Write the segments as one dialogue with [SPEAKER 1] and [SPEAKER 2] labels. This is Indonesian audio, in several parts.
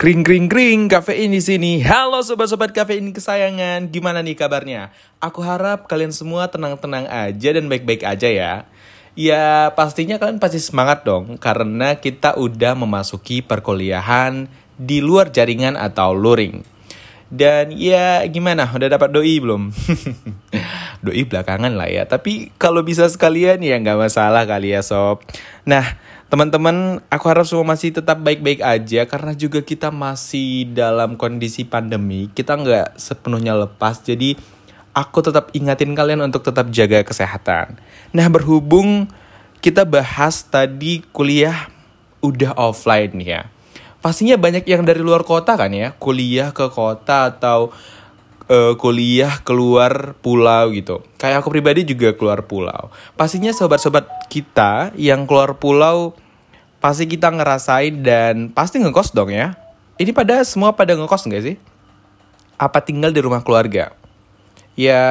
[SPEAKER 1] Kring kring kring, kafein di sini. Halo sobat-sobat kafein kesayangan, gimana nih kabarnya? Aku harap kalian semua tenang-tenang aja dan baik-baik aja ya. Ya pastinya kalian pasti semangat dong, karena kita udah memasuki perkuliahan di luar jaringan atau luring. Dan ya gimana, udah dapat doi belum? doi belakangan lah ya, tapi kalau bisa sekalian ya nggak masalah kali ya sob. Nah, Teman-teman, aku harap semua masih tetap baik-baik aja karena juga kita masih dalam kondisi pandemi. Kita nggak sepenuhnya lepas, jadi aku tetap ingatin kalian untuk tetap jaga kesehatan. Nah, berhubung kita bahas tadi kuliah udah offline ya. Pastinya banyak yang dari luar kota kan ya, kuliah ke kota atau uh, kuliah keluar pulau gitu. Kayak aku pribadi juga keluar pulau. Pastinya sobat-sobat kita yang keluar pulau pasti kita ngerasain dan pasti ngekos dong ya. Ini pada semua pada ngekos nggak sih? Apa tinggal di rumah keluarga? Ya,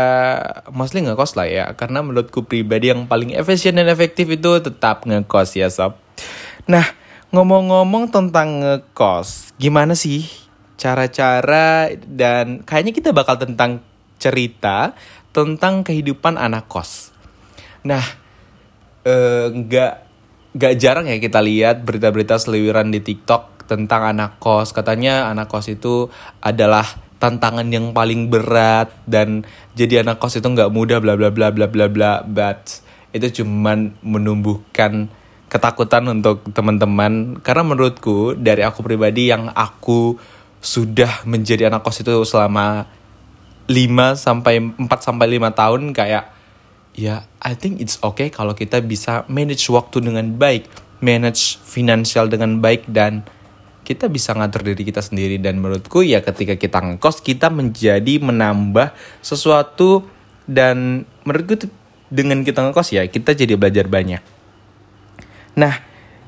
[SPEAKER 1] mostly ngekos lah ya. Karena menurutku pribadi yang paling efisien dan efektif itu tetap ngekos ya sob. Nah, ngomong-ngomong tentang ngekos, gimana sih cara-cara dan kayaknya kita bakal tentang cerita tentang kehidupan anak kos. Nah, eh, nggak nggak jarang ya kita lihat berita-berita seliwiran di TikTok tentang anak kos. Katanya anak kos itu adalah tantangan yang paling berat dan jadi anak kos itu nggak mudah bla bla bla bla bla bla. But itu cuman menumbuhkan ketakutan untuk teman-teman karena menurutku dari aku pribadi yang aku sudah menjadi anak kos itu selama 5 sampai 4 sampai 5 tahun kayak ya I think it's okay kalau kita bisa manage waktu dengan baik, manage finansial dengan baik dan kita bisa ngatur diri kita sendiri dan menurutku ya ketika kita ngekos kita menjadi menambah sesuatu dan menurutku dengan kita ngekos ya kita jadi belajar banyak. Nah,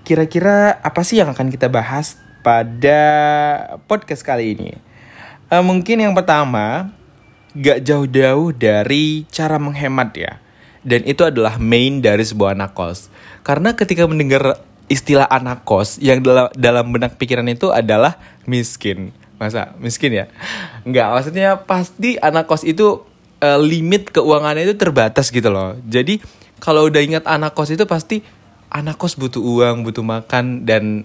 [SPEAKER 1] kira-kira apa sih yang akan kita bahas pada podcast kali ini. Uh, mungkin yang pertama, gak jauh-jauh dari cara menghemat ya. Dan itu adalah main dari sebuah anak kos. Karena ketika mendengar istilah anak kos, yang dalam, dalam benak pikiran itu adalah miskin. Masa miskin ya? Enggak, maksudnya pasti anak kos itu uh, limit keuangannya itu terbatas gitu loh. Jadi kalau udah ingat anak kos itu pasti anak kos butuh uang, butuh makan, dan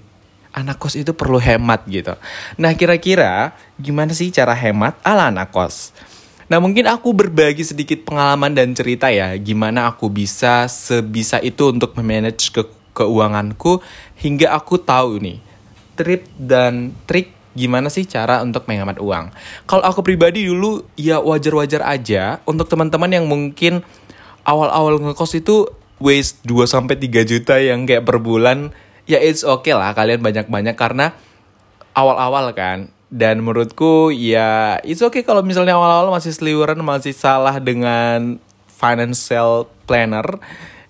[SPEAKER 1] anak kos itu perlu hemat gitu. Nah kira-kira gimana sih cara hemat ala anak kos? Nah mungkin aku berbagi sedikit pengalaman dan cerita ya gimana aku bisa sebisa itu untuk memanage ke keuanganku hingga aku tahu nih trip dan trik gimana sih cara untuk menghemat uang. Kalau aku pribadi dulu ya wajar-wajar aja untuk teman-teman yang mungkin awal-awal ngekos itu waste 2 sampai 3 juta yang kayak per bulan ya it's okay lah kalian banyak-banyak karena awal-awal kan dan menurutku ya it's okay kalau misalnya awal-awal masih seliweran masih salah dengan financial planner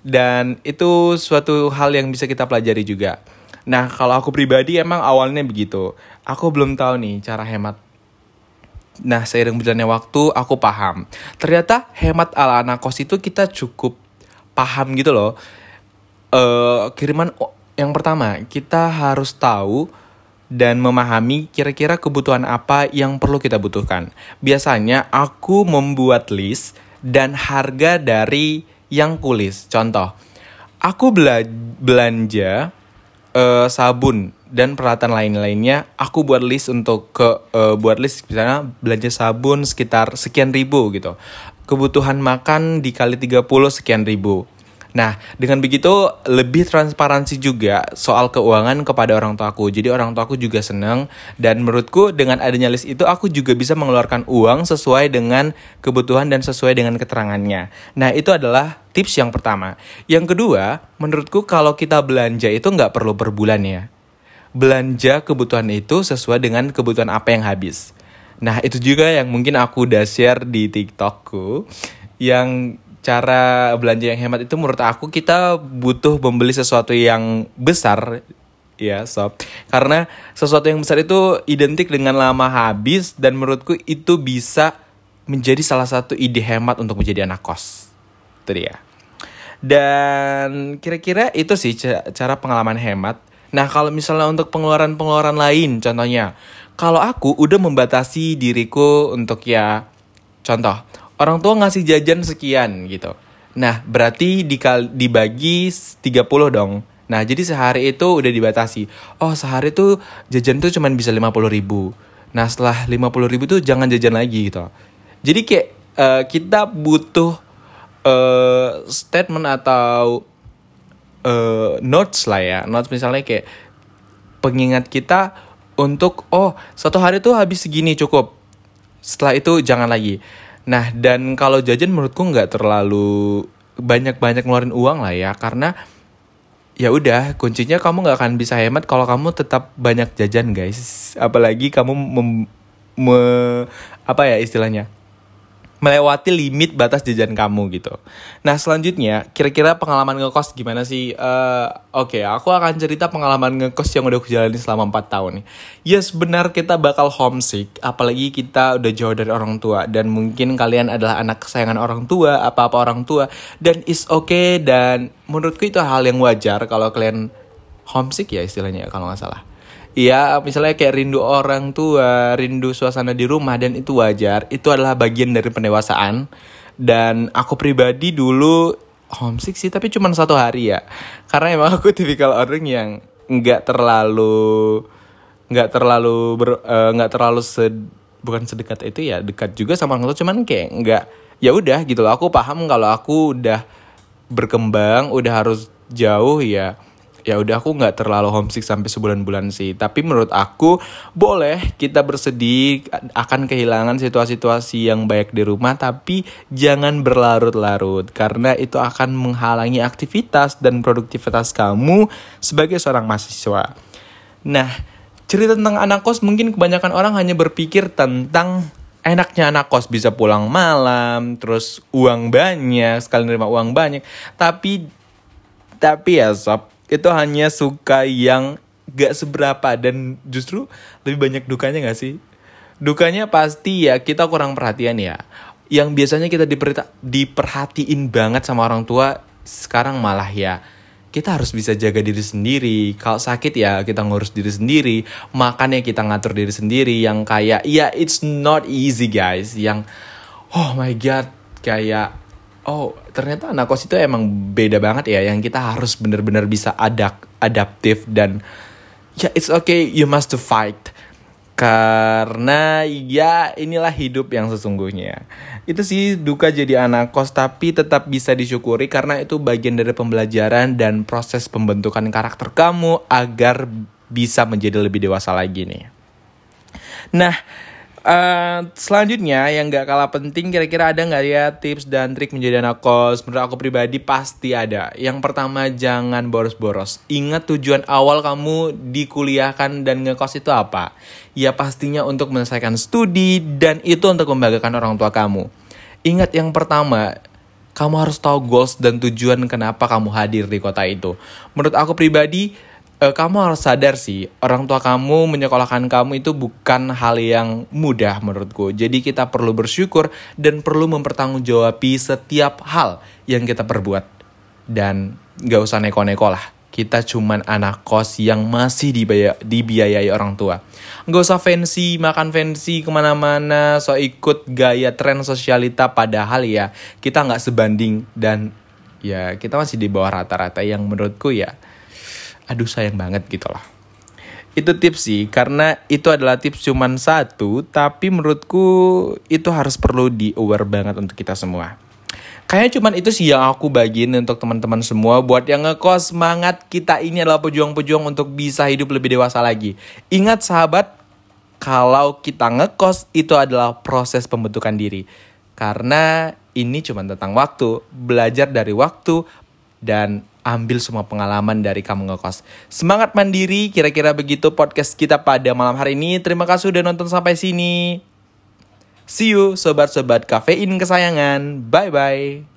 [SPEAKER 1] dan itu suatu hal yang bisa kita pelajari juga. Nah, kalau aku pribadi emang awalnya begitu. Aku belum tahu nih cara hemat. Nah, seiring berjalannya waktu, aku paham. Ternyata hemat ala anak kos itu kita cukup paham gitu loh. Uh, kiriman yang pertama, kita harus tahu dan memahami kira-kira kebutuhan apa yang perlu kita butuhkan. Biasanya aku membuat list dan harga dari yang kulis. Contoh, aku bela belanja uh, sabun dan peralatan lain-lainnya. Aku buat list untuk ke uh, buat list misalnya belanja sabun sekitar sekian ribu gitu. Kebutuhan makan dikali 30 sekian ribu Nah, dengan begitu lebih transparansi juga soal keuangan kepada orang tuaku. Jadi orang tuaku juga senang dan menurutku dengan adanya list itu aku juga bisa mengeluarkan uang sesuai dengan kebutuhan dan sesuai dengan keterangannya. Nah, itu adalah tips yang pertama. Yang kedua, menurutku kalau kita belanja itu nggak perlu per bulan ya. Belanja kebutuhan itu sesuai dengan kebutuhan apa yang habis. Nah, itu juga yang mungkin aku udah share di TikTokku yang cara belanja yang hemat itu menurut aku kita butuh membeli sesuatu yang besar. Ya sob. Karena sesuatu yang besar itu identik dengan lama habis dan menurutku itu bisa menjadi salah satu ide hemat untuk menjadi anak kos. Itu dia. Dan kira-kira itu sih cara pengalaman hemat. Nah, kalau misalnya untuk pengeluaran-pengeluaran lain, contohnya, kalau aku udah membatasi diriku untuk ya, contoh, orang tua ngasih jajan sekian gitu. Nah, berarti dikal dibagi 30 dong. Nah, jadi sehari itu udah dibatasi. Oh, sehari tuh jajan tuh cuman bisa 50 ribu. Nah, setelah 50 ribu tuh jangan jajan lagi gitu. Jadi kayak uh, kita butuh uh, statement atau uh, notes lah ya. Notes misalnya kayak pengingat kita untuk, oh, satu hari tuh habis segini cukup. Setelah itu jangan lagi. Nah, dan kalau jajan menurutku nggak terlalu banyak-banyak ngeluarin uang lah ya. Karena ya udah kuncinya kamu nggak akan bisa hemat kalau kamu tetap banyak jajan guys apalagi kamu mem, me, apa ya istilahnya melewati limit batas jajan kamu gitu. Nah selanjutnya, kira-kira pengalaman ngekos gimana sih? Uh, Oke, okay, aku akan cerita pengalaman ngekos yang udah aku jalani selama 4 tahun nih. Yes, benar kita bakal homesick, apalagi kita udah jauh dari orang tua. Dan mungkin kalian adalah anak kesayangan orang tua, apa-apa orang tua. Dan is okay, dan menurutku itu hal yang wajar kalau kalian homesick ya istilahnya kalau nggak salah. Iya, misalnya kayak rindu orang tua, rindu suasana di rumah dan itu wajar. Itu adalah bagian dari pendewasaan. Dan aku pribadi dulu homesick sih, tapi cuma satu hari ya. Karena emang aku tipikal orang yang nggak terlalu nggak terlalu ber, uh, nggak terlalu sed, bukan sedekat itu ya dekat juga sama orang tua cuman kayak nggak ya udah gitu loh aku paham kalau aku udah berkembang udah harus jauh ya ya udah aku nggak terlalu homesick sampai sebulan-bulan sih. Tapi menurut aku boleh kita bersedih akan kehilangan situasi-situasi yang baik di rumah tapi jangan berlarut-larut karena itu akan menghalangi aktivitas dan produktivitas kamu sebagai seorang mahasiswa. Nah cerita tentang anak kos mungkin kebanyakan orang hanya berpikir tentang enaknya anak kos. Bisa pulang malam, terus uang banyak, sekali nerima uang banyak. Tapi tapi ya sob, itu hanya suka yang gak seberapa dan justru lebih banyak dukanya gak sih? Dukanya pasti ya kita kurang perhatian ya. Yang biasanya kita diperhatiin banget sama orang tua sekarang malah ya kita harus bisa jaga diri sendiri. Kalau sakit ya kita ngurus diri sendiri. Makannya kita ngatur diri sendiri. Yang kayak ya it's not easy guys. Yang oh my god kayak oh ternyata anak kos itu emang beda banget ya yang kita harus bener-bener bisa adapt adaptif dan ya it's okay you must to fight. Karena ya inilah hidup yang sesungguhnya. Itu sih duka jadi anak kos tapi tetap bisa disyukuri karena itu bagian dari pembelajaran dan proses pembentukan karakter kamu agar bisa menjadi lebih dewasa lagi nih. Nah Uh, selanjutnya yang gak kalah penting kira-kira ada nggak ya tips dan trik menjadi anak kos? Menurut aku pribadi pasti ada. Yang pertama jangan boros-boros. Ingat tujuan awal kamu dikuliahkan dan ngekos itu apa? Ya pastinya untuk menyelesaikan studi dan itu untuk membanggakan orang tua kamu. Ingat yang pertama, kamu harus tahu goals dan tujuan kenapa kamu hadir di kota itu. Menurut aku pribadi, uh, kamu harus sadar sih orang tua kamu menyekolahkan kamu itu bukan hal yang mudah menurutku. Jadi kita perlu bersyukur dan perlu mempertanggungjawabi setiap hal yang kita perbuat. Dan gak usah neko-neko lah kita cuman anak kos yang masih dibayar, dibiayai orang tua. Gak usah fancy, makan fancy ke mana-mana, so ikut gaya tren sosialita padahal ya kita nggak sebanding dan ya kita masih di bawah rata-rata yang menurutku ya aduh sayang banget gitu loh itu tips sih karena itu adalah tips cuman satu tapi menurutku itu harus perlu di aware banget untuk kita semua Kayaknya cuman itu sih yang aku bagiin untuk teman-teman semua buat yang ngekos semangat kita ini adalah pejuang-pejuang untuk bisa hidup lebih dewasa lagi. Ingat sahabat, kalau kita ngekos itu adalah proses pembentukan diri. Karena ini cuma tentang waktu, belajar dari waktu dan ambil semua pengalaman dari kamu ngekos. Semangat mandiri, kira-kira begitu podcast kita pada malam hari ini. Terima kasih udah nonton sampai sini. See you sobat-sobat kafein kesayangan. Bye-bye.